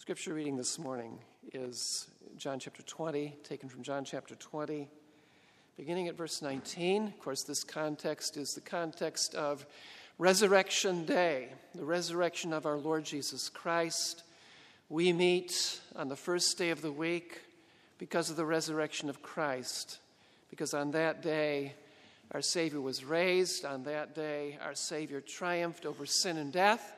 Scripture reading this morning is John chapter 20, taken from John chapter 20, beginning at verse 19. Of course, this context is the context of Resurrection Day, the resurrection of our Lord Jesus Christ. We meet on the first day of the week because of the resurrection of Christ, because on that day, our Savior was raised. On that day, our Savior triumphed over sin and death.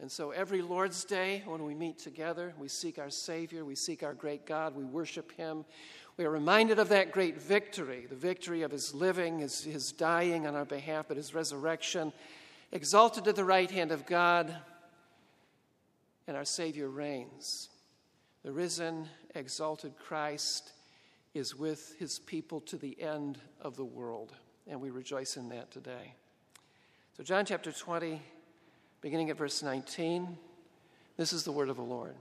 And so every Lord's Day, when we meet together, we seek our Savior, we seek our great God, we worship Him. We are reminded of that great victory the victory of His living, His, his dying on our behalf, but His resurrection, exalted to the right hand of God, and our Savior reigns. The risen, exalted Christ is with His people to the end of the world, and we rejoice in that today. So, John chapter 20 beginning at verse 19. This is the word of the Lord.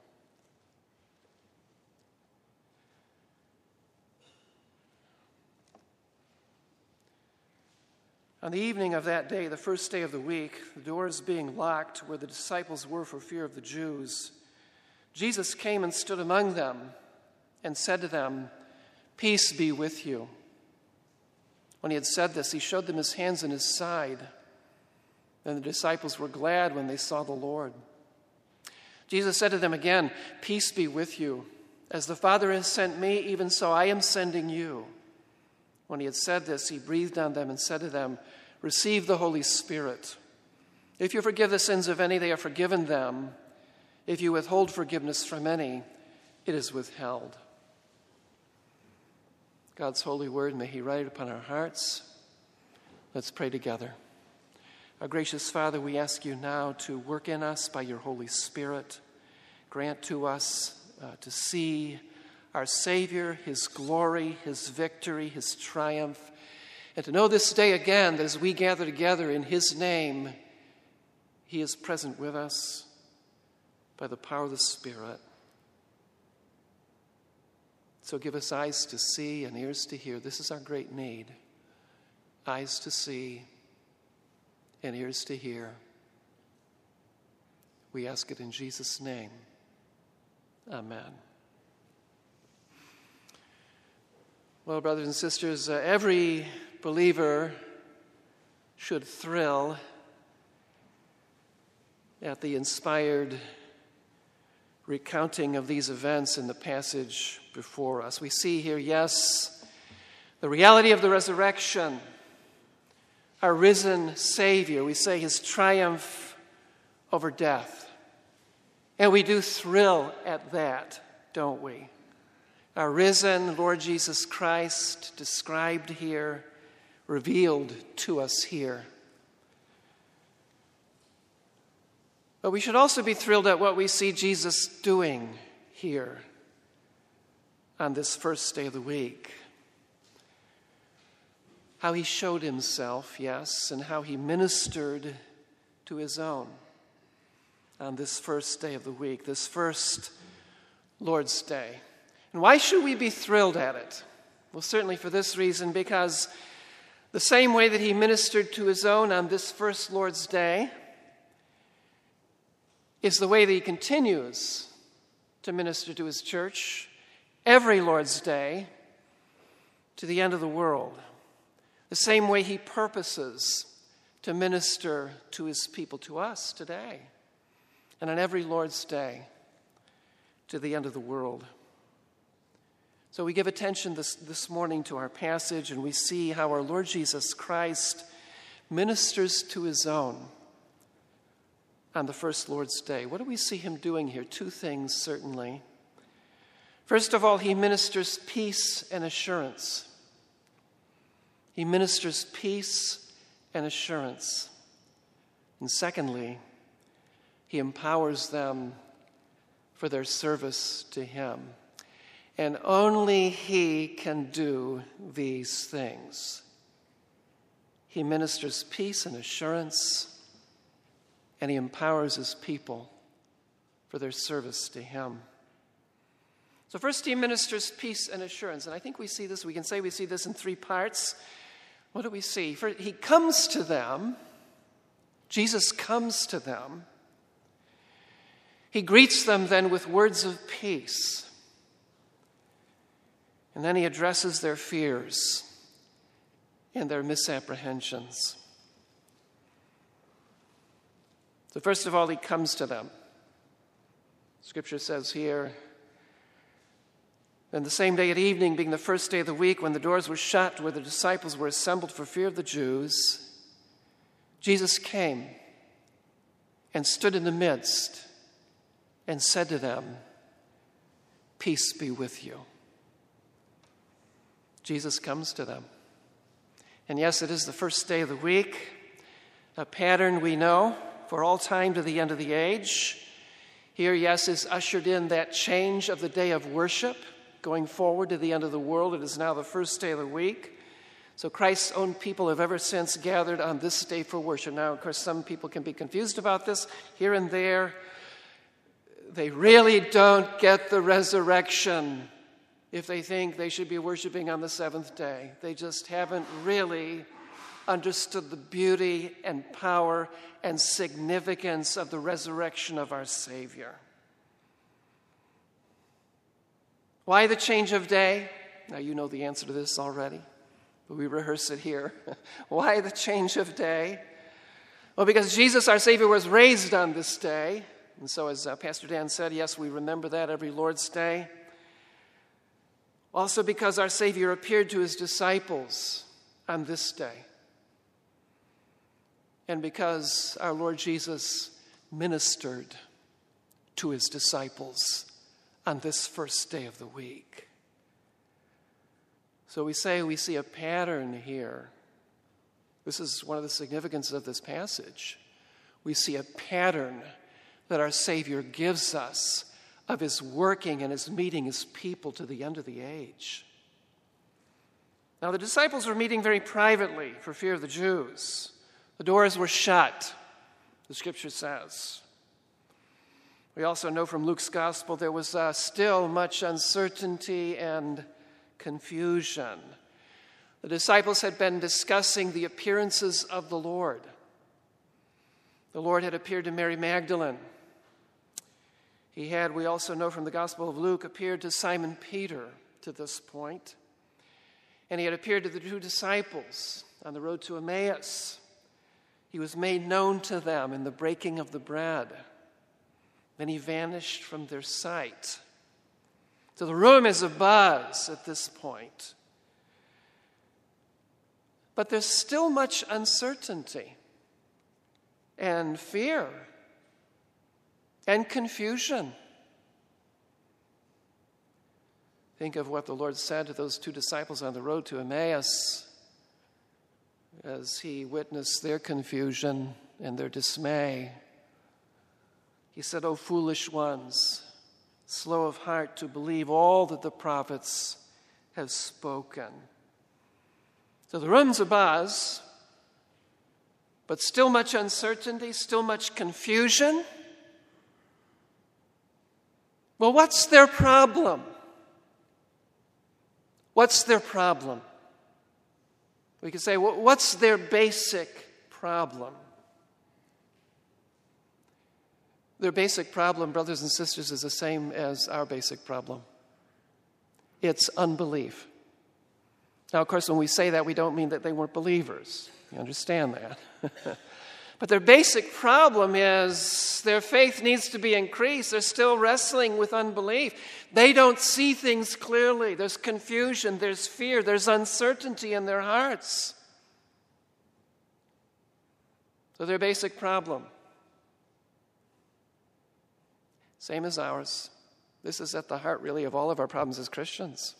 On the evening of that day, the first day of the week, the doors being locked where the disciples were for fear of the Jews, Jesus came and stood among them and said to them, Peace be with you. When he had said this, he showed them his hands and his side. Then the disciples were glad when they saw the Lord. Jesus said to them again, Peace be with you. As the Father has sent me, even so I am sending you. When he had said this, he breathed on them and said to them, Receive the Holy Spirit. If you forgive the sins of any, they are forgiven them. If you withhold forgiveness from any, it is withheld. God's holy word, may he write it upon our hearts. Let's pray together. Our gracious Father, we ask you now to work in us by your Holy Spirit. Grant to us uh, to see our Savior, his glory, his victory, his triumph, and to know this day again that as we gather together in his name, he is present with us by the power of the Spirit. So give us eyes to see and ears to hear. This is our great need. Eyes to see and ears to hear. We ask it in Jesus' name. Amen. Well, brothers and sisters, uh, every believer should thrill at the inspired recounting of these events in the passage before us. We see here, yes, the reality of the resurrection our risen Savior. We say his triumph over death. And we do thrill at that, don't we? Our risen Lord Jesus Christ, described here, revealed to us here. But we should also be thrilled at what we see Jesus doing here on this first day of the week how he showed himself, yes, and how he ministered to his own on this first day of the week, this first Lord's Day. And why should we be thrilled at it? Well, certainly for this reason, because the same way that he ministered to his own on this first Lord's Day is the way that he continues to minister to his church every Lord's Day to the end of the world the same way He purposes to minister to His people, to us today, and on every Lord's Day to the end of the world. So we give attention this, this morning to our passage and we see how our Lord Jesus Christ ministers to his own on the first Lord's Day. What do we see him doing here? Two things, certainly. First of all, he ministers peace and assurance. He ministers peace and assurance. And secondly, he empowers them for their service to him. And only he can do these things. He ministers peace and assurance, and he empowers his people for their service to him. So, first, he ministers peace and assurance. And I think we see this, we can say we see this in three parts. What do we see? For he comes to them, Jesus comes to them. He greets them then with words of peace. And then he addresses their fears and their misapprehensions. So, first of all, he comes to them. Scripture says here, then the same day at evening, being the first day of the week, when the doors were shut, where the disciples were assembled for fear of the Jews, Jesus came and stood in the midst and said to them, Peace be with you. Jesus comes to them. And yes, it is the first day of the week, a pattern we know for all time to the end of the age. Here, yes, is ushered in that change of the day of worship going forward to the end of the world. It is now the first day of the week. So Christ's own people have ever since gathered on this day for worship. Now, of course, some people can be confused about this here and there. They really don't get the resurrection if they think they should be worshiping on the seventh day. They just haven't really understood the beauty and power and significance of the resurrection of our Savior. Why the change of day? Now, you know the answer to this already, but we rehearse it here. Why the change of day? Well, because Jesus, our Savior, was raised on this day. And so, as uh, Pastor Dan said, yes, we remember that every Lord's Day. Also, because our Savior appeared to his disciples on this day. And because our Lord Jesus ministered to his disciples on this first day of the week. So we say we see a pattern here. This is one of the significances of this passage. We see a pattern that our Savior gives us of his working and his meeting his people to the end of the age. Now, the disciples were meeting very privately for fear of the Jews. The doors were shut, the scripture says. We also know from Luke's gospel there was uh, still much uncertainty and confusion. The disciples had been discussing the appearances of the Lord. The Lord had appeared to Mary Magdalene. He had, we also know from the Gospel of Luke, appeared to Simon Peter to this point. And he had appeared to the two disciples on the road to Emmaus. He was made known to them in the breaking of the bread. Then he vanished from their sight. So the room is abuzz at this point. But there's still much uncertainty and fear and confusion. Think of what the Lord said to those two disciples on the road to Emmaus as he witnessed their confusion and their dismay. He said, O foolish ones, slow of heart to believe all that the prophets have spoken. So the room's abuzz, but still much uncertainty, still much confusion. Well, what's their problem? What's their problem? We could say, well, what's their basic problem? Their basic problem, brothers and sisters, is the same as our basic problem it's unbelief. Now, of course, when we say that, we don't mean that they weren't believers. You understand that. But their basic problem is their faith needs to be increased. They're still wrestling with unbelief. They don't see things clearly. There's confusion, there's fear, there's uncertainty in their hearts. So, their basic problem, same as ours. This is at the heart, really, of all of our problems as Christians.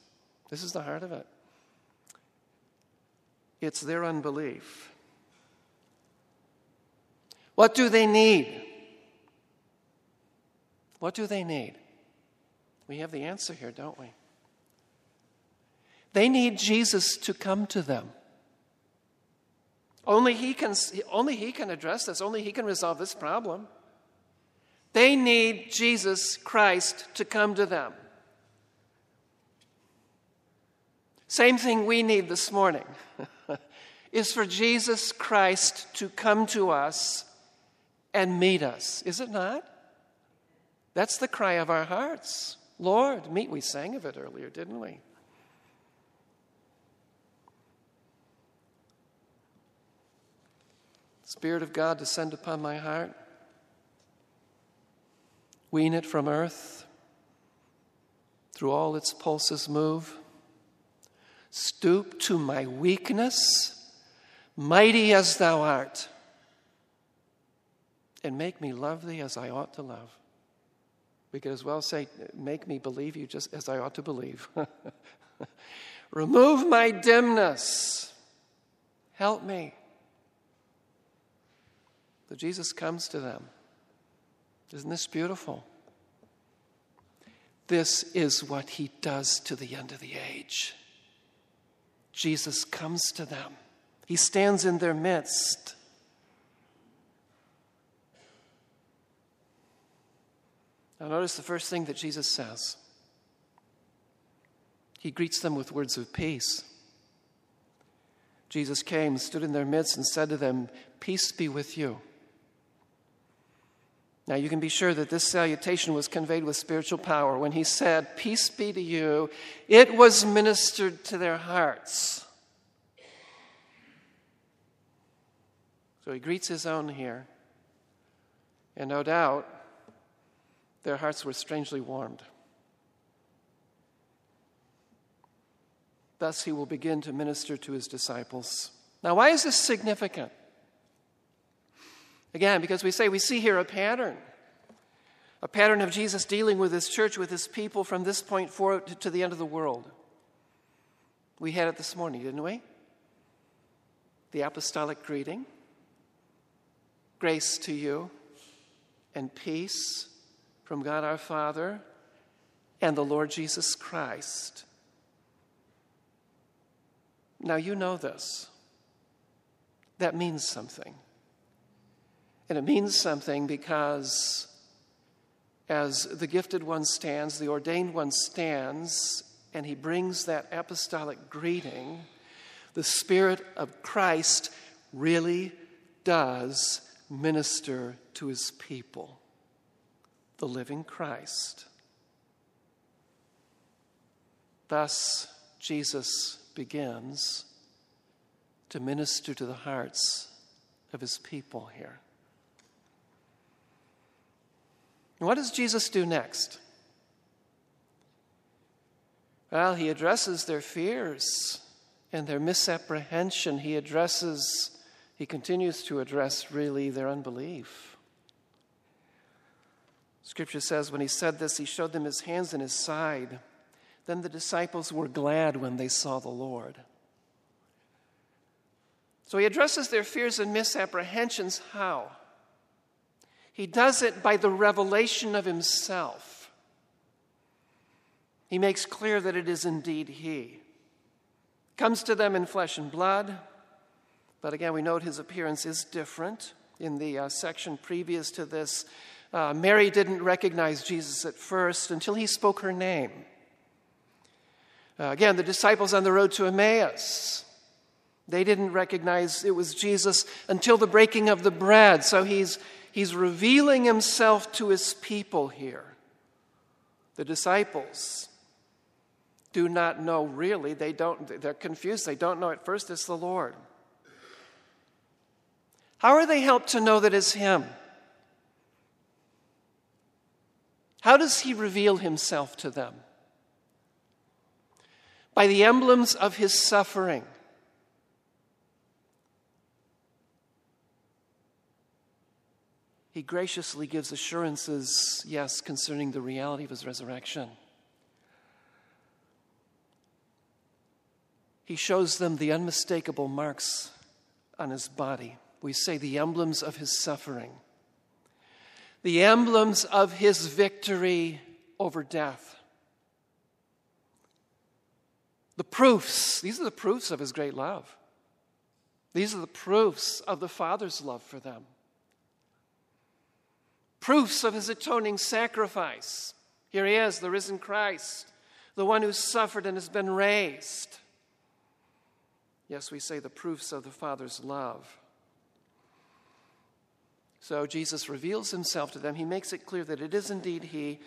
This is the heart of it. It's their unbelief. What do they need? What do they need? We have the answer here, don't we? They need Jesus to come to them. Only he can, only he can address this, only he can resolve this problem. They need Jesus Christ to come to them. Same thing we need this morning is for Jesus Christ to come to us and meet us, is it not? That's the cry of our hearts. Lord, meet. We sang of it earlier, didn't we? Spirit of God, descend upon my heart. Wean it from earth. Through all its pulses move. Stoop to my weakness, mighty as thou art, and make me love thee as I ought to love. We could as well say, Make me believe you just as I ought to believe. Remove my dimness. Help me. So Jesus comes to them. Isn't this beautiful? This is what he does to the end of the age. Jesus comes to them, he stands in their midst. Now, notice the first thing that Jesus says. He greets them with words of peace. Jesus came, stood in their midst, and said to them, Peace be with you. Now, you can be sure that this salutation was conveyed with spiritual power. When he said, Peace be to you, it was ministered to their hearts. So he greets his own here. And no doubt, their hearts were strangely warmed. Thus, he will begin to minister to his disciples. Now, why is this significant? Again, because we say we see here a pattern. A pattern of Jesus dealing with his church, with his people from this point forward to the end of the world. We had it this morning, didn't we? The apostolic greeting grace to you and peace from God our Father and the Lord Jesus Christ. Now, you know this. That means something. And it means something because as the gifted one stands, the ordained one stands, and he brings that apostolic greeting, the Spirit of Christ really does minister to his people the living Christ. Thus, Jesus begins to minister to the hearts of his people here. What does Jesus do next? Well, he addresses their fears and their misapprehension. He addresses, he continues to address really their unbelief. Scripture says, when he said this, he showed them his hands and his side. Then the disciples were glad when they saw the Lord. So he addresses their fears and misapprehensions. How? He does it by the revelation of himself. He makes clear that it is indeed he. Comes to them in flesh and blood, but again, we note his appearance is different. In the uh, section previous to this, uh, Mary didn't recognize Jesus at first until he spoke her name. Uh, again, the disciples on the road to Emmaus, they didn't recognize it was Jesus until the breaking of the bread. So he's, he's revealing himself to his people here. The disciples do not know really. They don't, they're confused. They don't know at first it's the Lord. How are they helped to know that it's Him? How does he reveal himself to them? By the emblems of his suffering. He graciously gives assurances, yes, concerning the reality of his resurrection. He shows them the unmistakable marks on his body. We say the emblems of his suffering the emblems of his victory over death. The proofs, these are the proofs of his great love. These are the proofs of the Father's love for them. Proofs of his atoning sacrifice. Here he is, the risen Christ, the one who suffered and has been raised. Yes, we say the proofs of the Father's love. So Jesus reveals himself to them. He makes it clear that it is indeed he,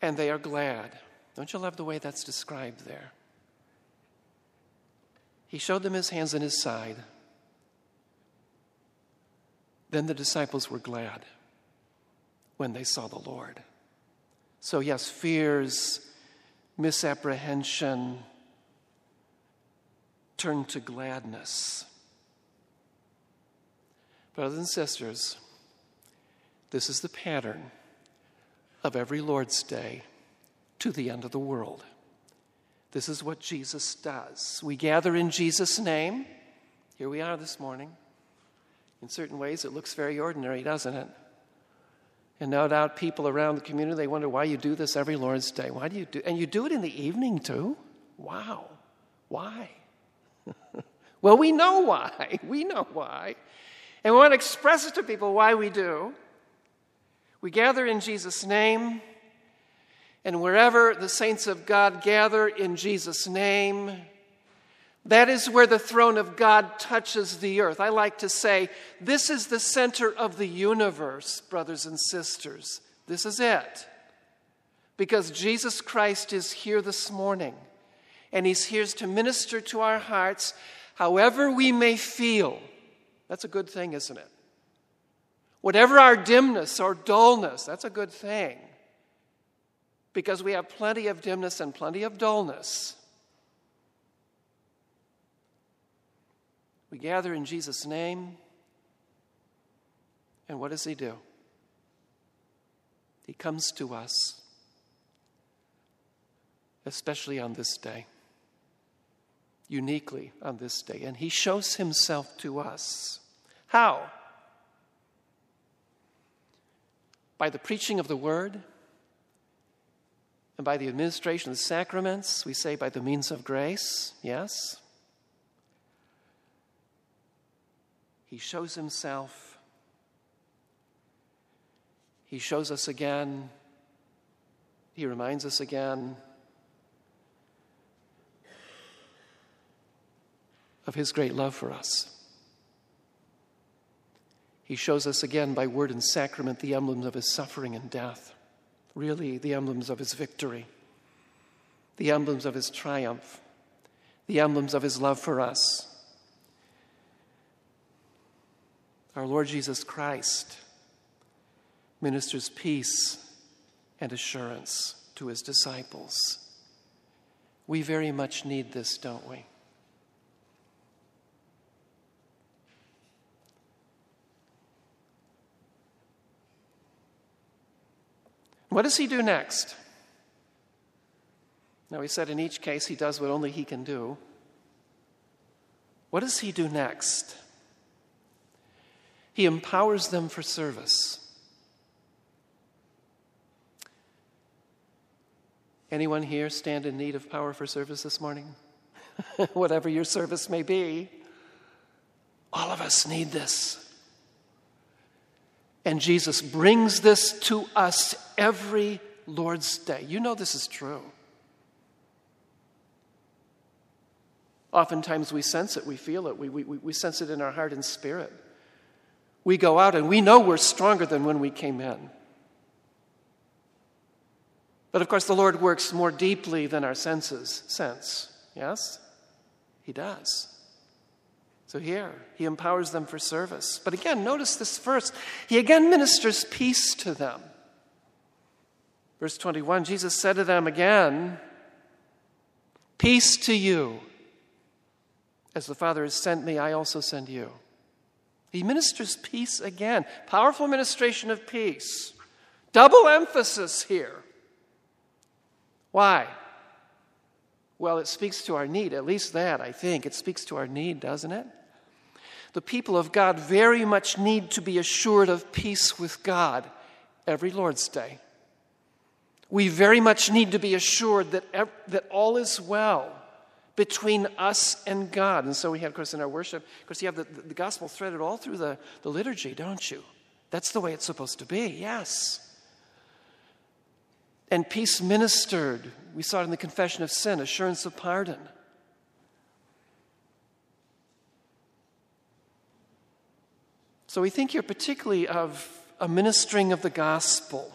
and they are glad. Don't you love the way that's described there? He showed them his hands and his side. Then the disciples were glad when they saw the Lord. So, yes, fears, misapprehension turned to gladness. Brothers and sisters, this is the pattern of every Lord's Day to the end of the world. This is what Jesus does. We gather in Jesus' name. Here we are this morning. In certain ways, it looks very ordinary, doesn't it? And no doubt people around the community, they wonder why you do this every Lord's Day. Why do you do And you do it in the evening too? Wow. Why? well, we know why. We know why. And we want to express it to people why we do. We gather in Jesus' name, and wherever the saints of God gather in Jesus' name, that is where the throne of God touches the earth. I like to say, this is the center of the universe, brothers and sisters. This is it. Because Jesus Christ is here this morning, and He's here to minister to our hearts, however we may feel. That's a good thing, isn't it? Whatever our dimness or dullness, that's a good thing. Because we have plenty of dimness and plenty of dullness. We gather in Jesus' name. And what does He do? He comes to us, especially on this day, uniquely on this day, and He shows Himself to us. How? By the preaching of the Word and by the administration of the sacraments, we say by the means of grace, yes. He shows himself. He shows us again. He reminds us again of his great love for us. He shows us again by word and sacrament the emblems of his suffering and death, really, the emblems of his victory, the emblems of his triumph, the emblems of his love for us. Our Lord Jesus Christ ministers peace and assurance to his disciples. We very much need this, don't we? What does he do next? Now, he said in each case he does what only he can do. What does he do next? He empowers them for service. Anyone here stand in need of power for service this morning? Whatever your service may be, all of us need this. And Jesus brings this to us every Lord's Day. You know this is true. Oftentimes we sense it, we feel it, we, we, we sense it in our heart and spirit we go out and we know we're stronger than when we came in. But of course, the Lord works more deeply than our senses sense. Yes? He does. So here, he empowers them for service. But again, notice this first. He again ministers peace to them. Verse 21 Jesus said to them again, Peace to you. As the Father has sent me, I also send you. He ministers peace again. Powerful ministration of peace. Double emphasis here. Why? Well, it speaks to our need, at least that, I think. It speaks to our need, doesn't it? The people of God very much need to be assured of peace with God every Lord's Day. We very much need to be assured that, that all is well between us and God. And so we have, of course, in our worship, of course, you have the, the gospel threaded all through the, the liturgy, don't you? That's the way it's supposed to be, yes. And peace ministered. We saw it in the confession of sin, assurance of pardon. So we think here particularly of a ministering of the gospel.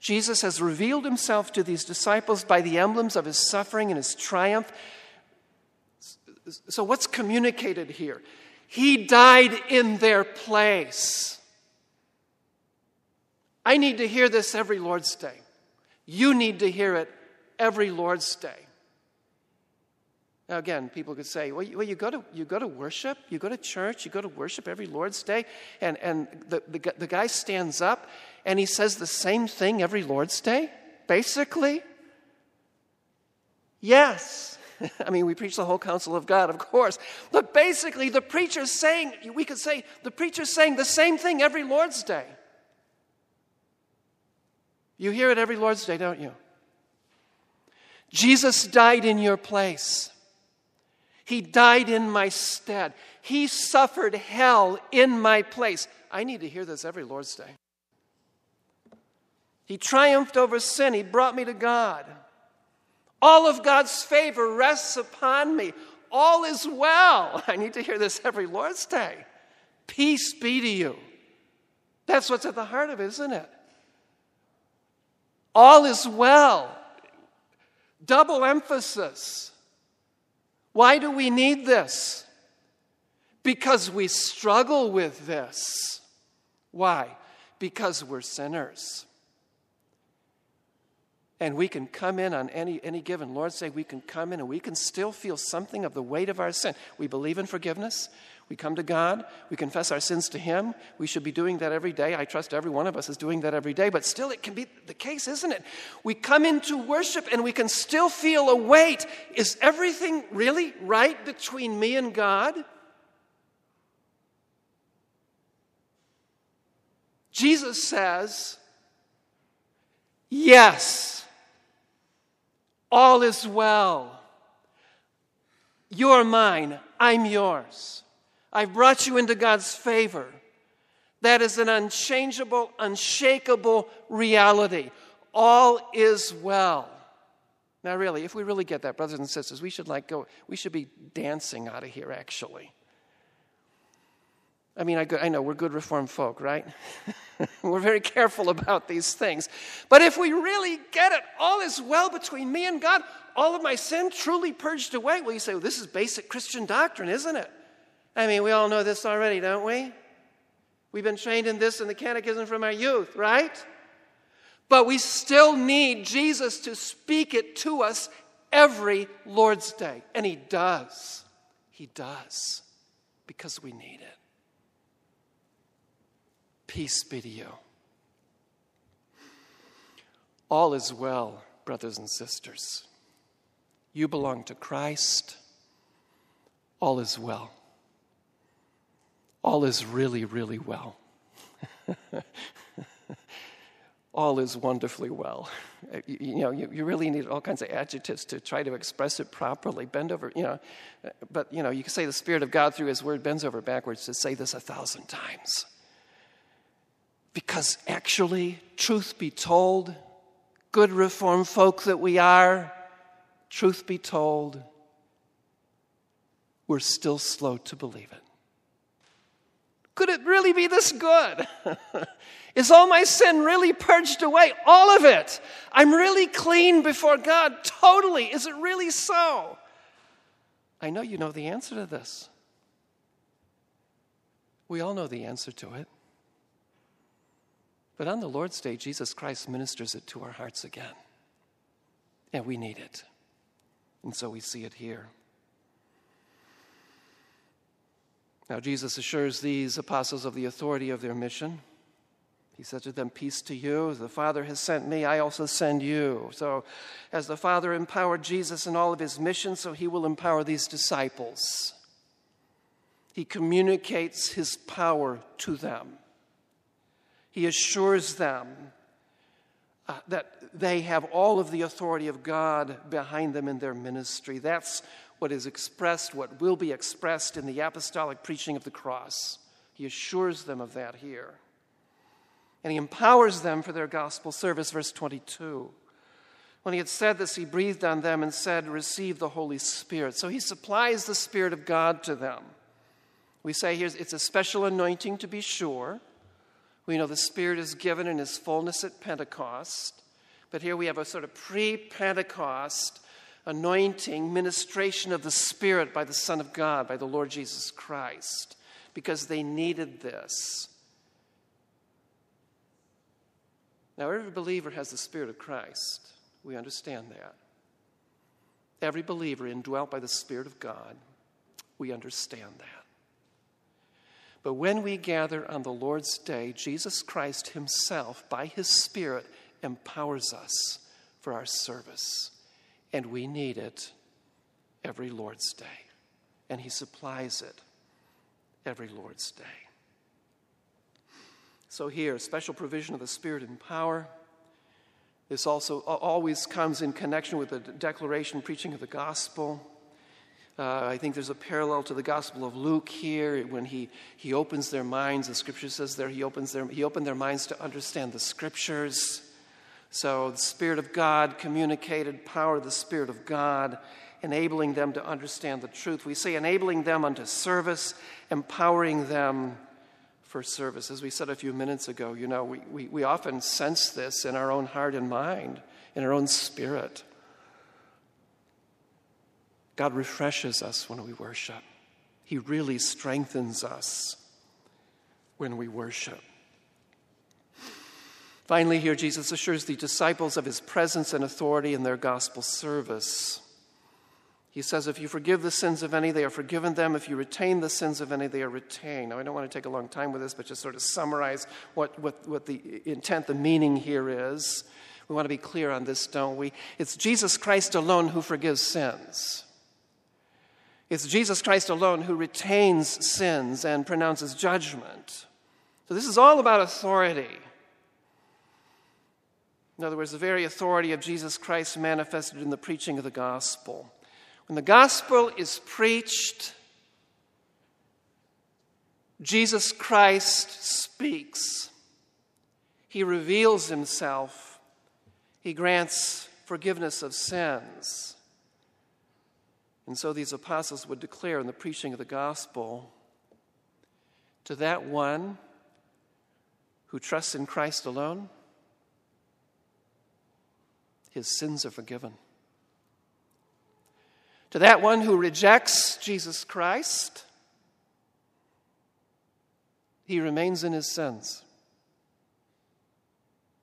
Jesus has revealed himself to these disciples by the emblems of his suffering and his triumph. So, what's communicated here? He died in their place. I need to hear this every Lord's Day. You need to hear it every Lord's Day. Now, again, people could say, well, you, well, you, go, to, you go to worship, you go to church, you go to worship every Lord's Day, and, and the, the, the guy stands up and he says the same thing every Lord's Day, basically? Yes. I mean, we preach the whole counsel of God, of course. But basically, the preacher's saying, we could say, the preacher's saying the same thing every Lord's Day. You hear it every Lord's Day, don't you? Jesus died in your place. He died in my stead. He suffered hell in my place. I need to hear this every Lord's Day. He triumphed over sin. He brought me to God. All of God's favor rests upon me. All is well. I need to hear this every Lord's Day. Peace be to you. That's what's at the heart of it, isn't it? All is well. Double emphasis. Why do we need this? Because we struggle with this. Why? Because we're sinners. And we can come in on any, any given Lord's Day, we can come in and we can still feel something of the weight of our sin. We believe in forgiveness. We come to God. We confess our sins to Him. We should be doing that every day. I trust every one of us is doing that every day, but still, it can be the case, isn't it? We come into worship and we can still feel a weight. Is everything really right between me and God? Jesus says, Yes, all is well. You're mine, I'm yours. I've brought you into God's favor. That is an unchangeable, unshakable reality. All is well. Now, really, if we really get that, brothers and sisters, we should like go, we should be dancing out of here, actually. I mean, I, I know we're good reformed folk, right? we're very careful about these things. But if we really get it, all is well between me and God, all of my sin truly purged away. Well, you say, well, this is basic Christian doctrine, isn't it? I mean, we all know this already, don't we? We've been trained in this in the catechism from our youth, right? But we still need Jesus to speak it to us every Lord's Day. And He does. He does. Because we need it. Peace be to you. All is well, brothers and sisters. You belong to Christ. All is well all is really, really well. all is wonderfully well. Uh, you, you know, you, you, really need all kinds of adjectives to try to express it properly. Bend over, you know, uh, but you know, you can say the Spirit of God through His Word bends over backwards to say this a thousand times. Because actually, truth be told, good reform folk that we are, truth be told, we're still slow to believe it. Could it really be this good? Is all my sin really purged away? All of it. I'm really clean before God. Totally. Is it really so? I know you know the answer to this. We all know the answer to it. But on the Lord's Day, Jesus Christ ministers it to our hearts again. And we need it. And so we see it here. Now, Jesus assures these apostles of the authority of their mission. He said to them, Peace to you. The Father has sent me, I also send you. So, as the Father empowered Jesus in all of his missions, so he will empower these disciples. He communicates his power to them. He assures them uh, that they have all of the authority of God behind them in their ministry. That's what is expressed, what will be expressed in the apostolic preaching of the cross. He assures them of that here. And he empowers them for their gospel service, verse 22. When he had said this, he breathed on them and said, Receive the Holy Spirit. So he supplies the Spirit of God to them. We say here it's a special anointing to be sure. We know the Spirit is given in His fullness at Pentecost. But here we have a sort of pre Pentecost anointing, ministration of the Spirit by the Son of God, by the Lord Jesus Christ, because they needed this. Now, every believer has the Spirit of Christ. We understand that. Every believer indwelt by the Spirit of God. We understand that. But when we gather on the Lord's day, Jesus Christ Himself, by His Spirit, empowers us for our service. And we need it every Lord's day. And He supplies it every Lord's day. So, here, special provision of the Spirit and power. This also always comes in connection with the declaration, preaching of the gospel. Uh, I think there's a parallel to the Gospel of Luke here when he, he opens their minds. The scripture says there he, opens their, he opened their minds to understand the scriptures. So the Spirit of God communicated power of the Spirit of God, enabling them to understand the truth. We say enabling them unto service, empowering them for service. As we said a few minutes ago, you know, we, we, we often sense this in our own heart and mind, in our own spirit. God refreshes us when we worship. He really strengthens us when we worship. Finally, here Jesus assures the disciples of his presence and authority in their gospel service. He says, If you forgive the sins of any, they are forgiven them. If you retain the sins of any, they are retained. Now, I don't want to take a long time with this, but just sort of summarize what, what, what the intent, the meaning here is. We want to be clear on this, don't we? It's Jesus Christ alone who forgives sins. It's Jesus Christ alone who retains sins and pronounces judgment. So, this is all about authority. In other words, the very authority of Jesus Christ manifested in the preaching of the gospel. When the gospel is preached, Jesus Christ speaks. He reveals himself. He grants forgiveness of sins. And so these apostles would declare in the preaching of the gospel to that one who trusts in Christ alone, his sins are forgiven. To that one who rejects Jesus Christ, he remains in his sins.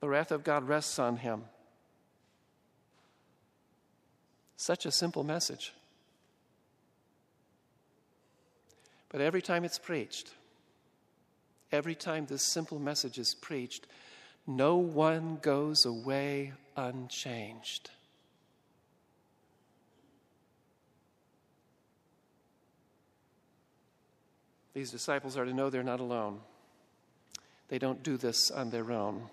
The wrath of God rests on him. Such a simple message. But every time it's preached, every time this simple message is preached, no one goes away unchanged. These disciples are to know they're not alone. They don't do this on their own.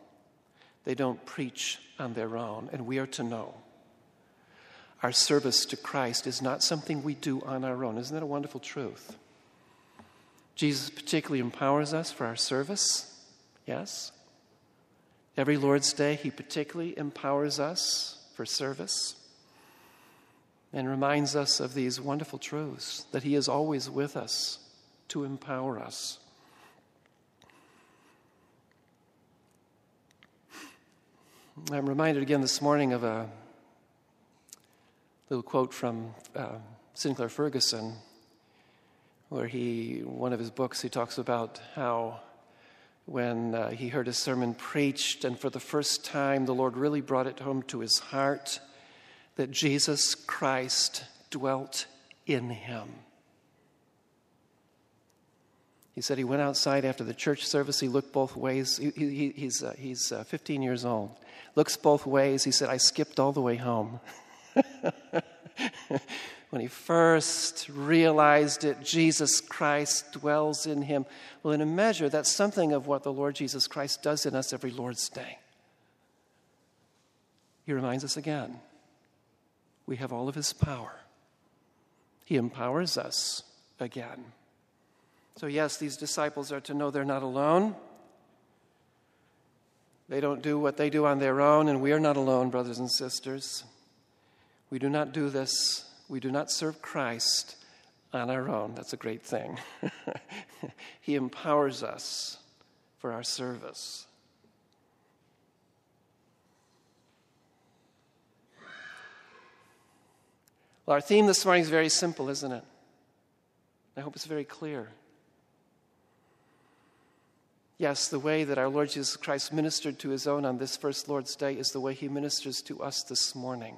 They don't preach on their own. And we are to know our service to Christ is not something we do on our own. Isn't that a wonderful truth? Jesus particularly empowers us for our service. Yes. Every Lord's Day, He particularly empowers us for service and reminds us of these wonderful truths that He is always with us to empower us. I'm reminded again this morning of a little quote from uh, Sinclair Ferguson where he, one of his books, he talks about how when uh, he heard a sermon preached, and for the first time the Lord really brought it home to his heart that Jesus Christ dwelt in him. He said he went outside after the church service. He looked both ways. He, he, he's uh, he's uh, 15 years old. Looks both ways. He said, I skipped all the way home. when he first realized it, Jesus Christ dwells in him. Well, in a measure, that's something of what the Lord Jesus Christ does in us every Lord's Day. He reminds us again we have all of his power, he empowers us again. So, yes, these disciples are to know they're not alone. They don't do what they do on their own, and we are not alone, brothers and sisters. We do not do this we do not serve Christ on our own. That's a great thing. he empowers us for our service. Well, our theme this morning is very simple, isn't it? I hope it's very clear. Yes, the way that our Lord Jesus Christ ministered to his own on this first Lord's Day is the way he ministers to us this morning.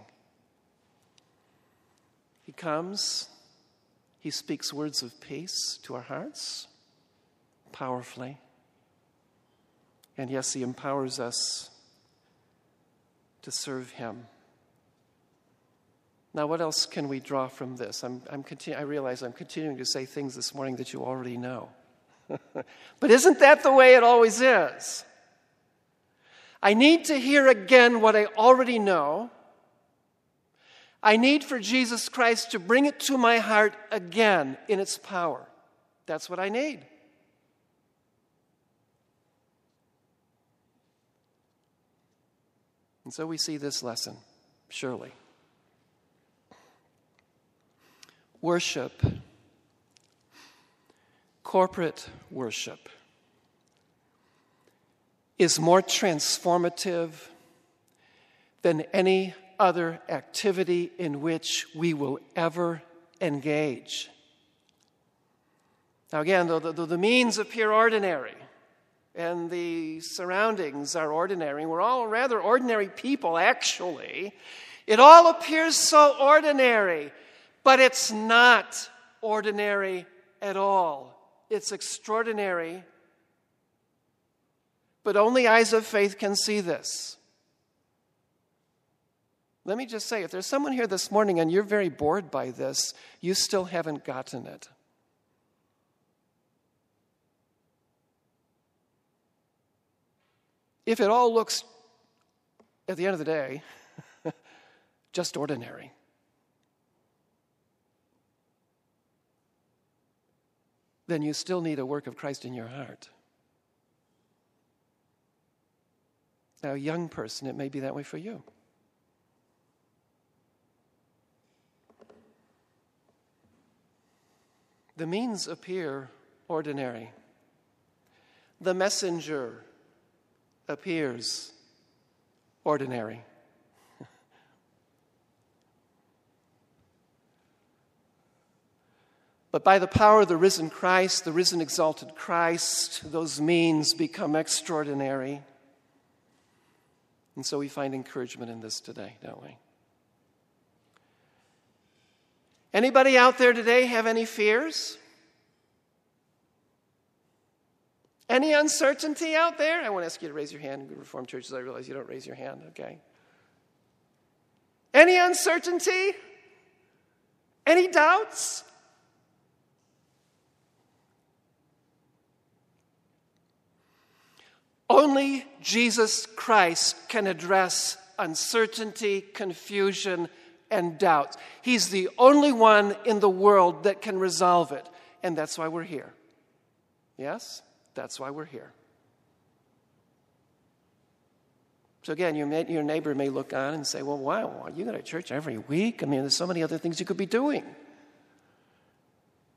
He comes, he speaks words of peace to our hearts powerfully. And yes, he empowers us to serve him. Now, what else can we draw from this? I'm, I'm continu- I realize I'm continuing to say things this morning that you already know. but isn't that the way it always is? I need to hear again what I already know. I need for Jesus Christ to bring it to my heart again in its power. That's what I need. And so we see this lesson, surely. worship, corporate worship, is more transformative than any other activity in which we will ever engage. Now, again, though the, the, means appear ordinary and the surroundings are ordinary, we're all rather ordinary people, actually, it all appears so ordinary. But it's not ordinary at all. It's extraordinary. But only eyes of faith can see this. Let me just say if there's someone here this morning and you're very bored by this, you still haven't gotten it. If it all looks, at the end of the day, just ordinary, then you still need a work of Christ in your heart. Now, young person, it may be that way for you. The means appear ordinary. The messenger appears ordinary. But by the power of the risen Christ, the risen exalted Christ, those means become extraordinary. And so we find encouragement in this today, don't we? Anybody out there today have any fears? Any uncertainty out there? I want to ask you to raise your hand in Reformed churches. I realize you don't raise your hand, okay? Any uncertainty? Any doubts? Only Jesus Christ can address uncertainty, confusion, and doubt. He's the only one in the world that can resolve it. And that's why we're here. Yes? That's why we're here. So again, your, your neighbor may look on and say, Well, why? wow, you go to church every week? I mean, there's so many other things you could be doing.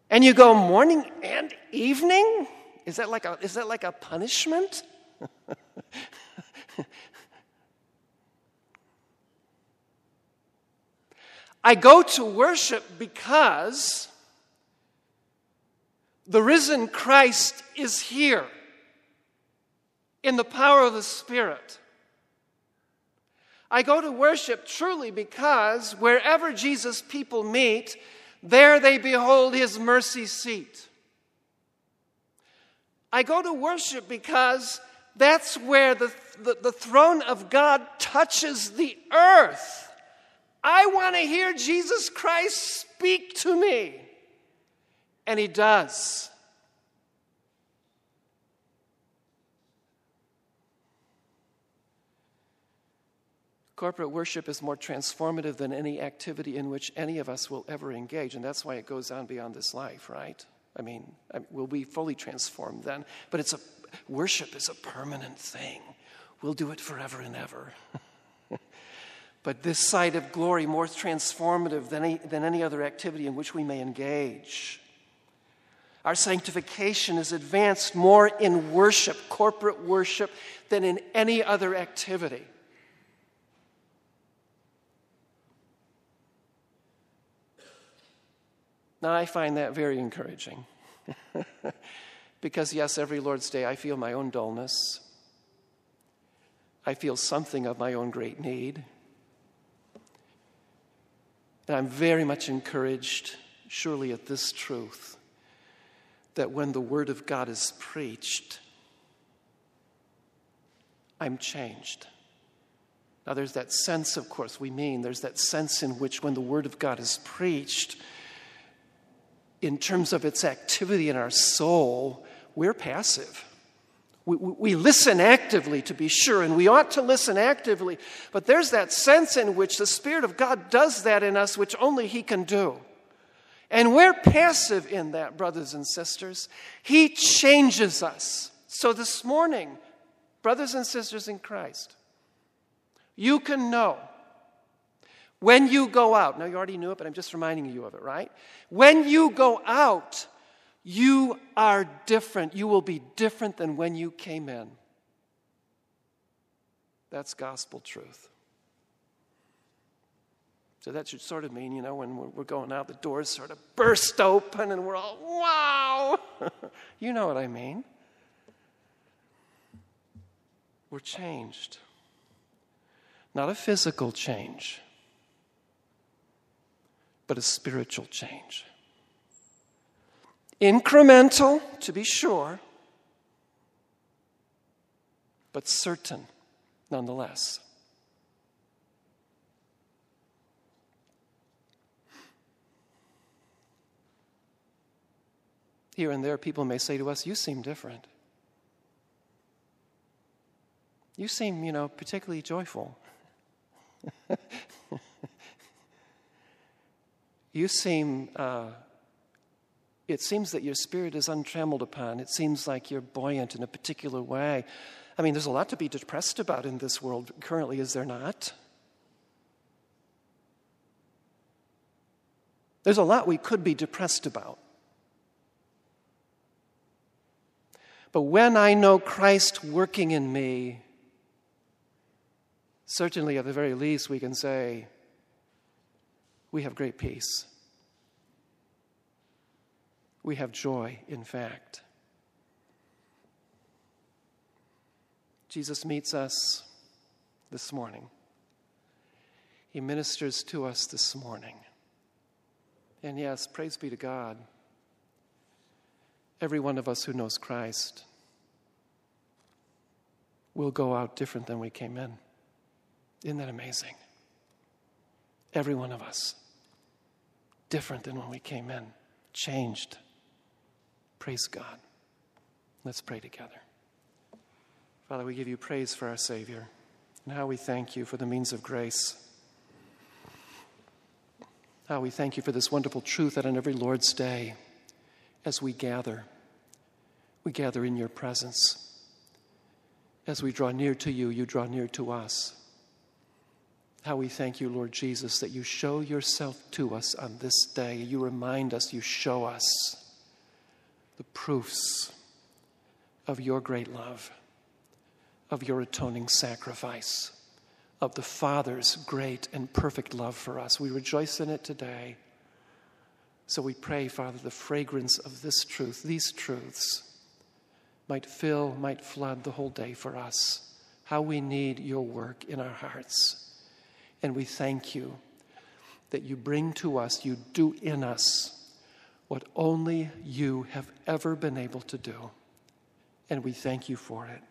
And you go morning and evening? Is that like a, is that like a punishment? I go to worship because the risen Christ is here in the power of the Spirit. I go to worship truly because wherever Jesus' people meet, there they behold his mercy seat. I go to worship because that's where the, the, the throne of God touches the earth. I want to hear Jesus Christ speak to me. And he does. Corporate worship is more transformative than any activity in which any of us will ever engage, and that's why it goes on beyond this life, right? I mean, we'll be fully transformed then, but it's a worship is a permanent thing. We'll do it forever and ever. but this side of glory more transformative than any, than any other activity in which we may engage. Our sanctification is advanced more in worship, corporate worship, than in any other activity. Now, I find that very encouraging. because, yes, every Lord's Day I feel my own dullness. I feel something of my own great need. And I'm very much encouraged, surely, at this truth that when the Word of God is preached, I'm changed. Now, there's that sense, of course, we mean, there's that sense in which when the Word of God is preached, in terms of its activity in our soul, we're passive. We, we, listen actively, to be sure, and we ought to listen actively, but there's that sense in which the Spirit of God does that in us, which only He can do. And we're passive in that, brothers and sisters. He changes us. So this morning, brothers and sisters in Christ, you can know when you go out. Now, you already knew it, but I'm just reminding you of it, right? When you go out, you are different. You will be different than when you came in. That's gospel truth. So that should sort of mean, you know, when we're going out, the doors sort of burst open and we're all, wow! you know what I mean. We're changed. Not a physical change, but a spiritual change. Incremental, to be sure, but certain nonetheless. Here and there, people may say to us, You seem different. You seem, you know, particularly joyful. you seem, uh, it seems that your spirit is untrammeled upon. It seems like you're buoyant in a particular way. I mean, there's a lot to be depressed about in this world currently, is there not? There's a lot we could be depressed about. But when I know Christ working in me, certainly at the very least, we can say, we have great peace. We have joy, in fact. Jesus meets us this morning. He ministers to us this morning. And yes, praise be to God. Every one of us who knows Christ will go out different than we came in. Isn't that amazing? Every one of us, different than when we came in, changed. Praise God. Let's pray together. Father, we give you praise for our Savior and how we thank you for the means of grace. How we thank you for this wonderful truth that on every Lord's day, as we gather, we gather in your presence. As we draw near to you, you draw near to us. How we thank you, Lord Jesus, that you show yourself to us on this day. You remind us, you show us the proofs of your great love, of your atoning sacrifice, of the Father's great and perfect love for us. We rejoice in it today. So we pray, Father, the fragrance of this truth, these truths, might fill, might flood the whole day for us. How we need your work in our hearts. And we thank you that you bring to us, you do in us what only you have ever been able to do. And we thank you for it.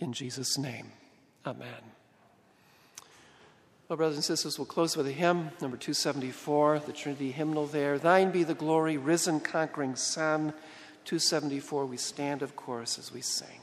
In Jesus' name, amen. Well, brothers and sisters, we'll close with a hymn, number 274, the Trinity hymnal there. Thine be the glory, risen, conquering Son. 274, we stand, of course, as we sing.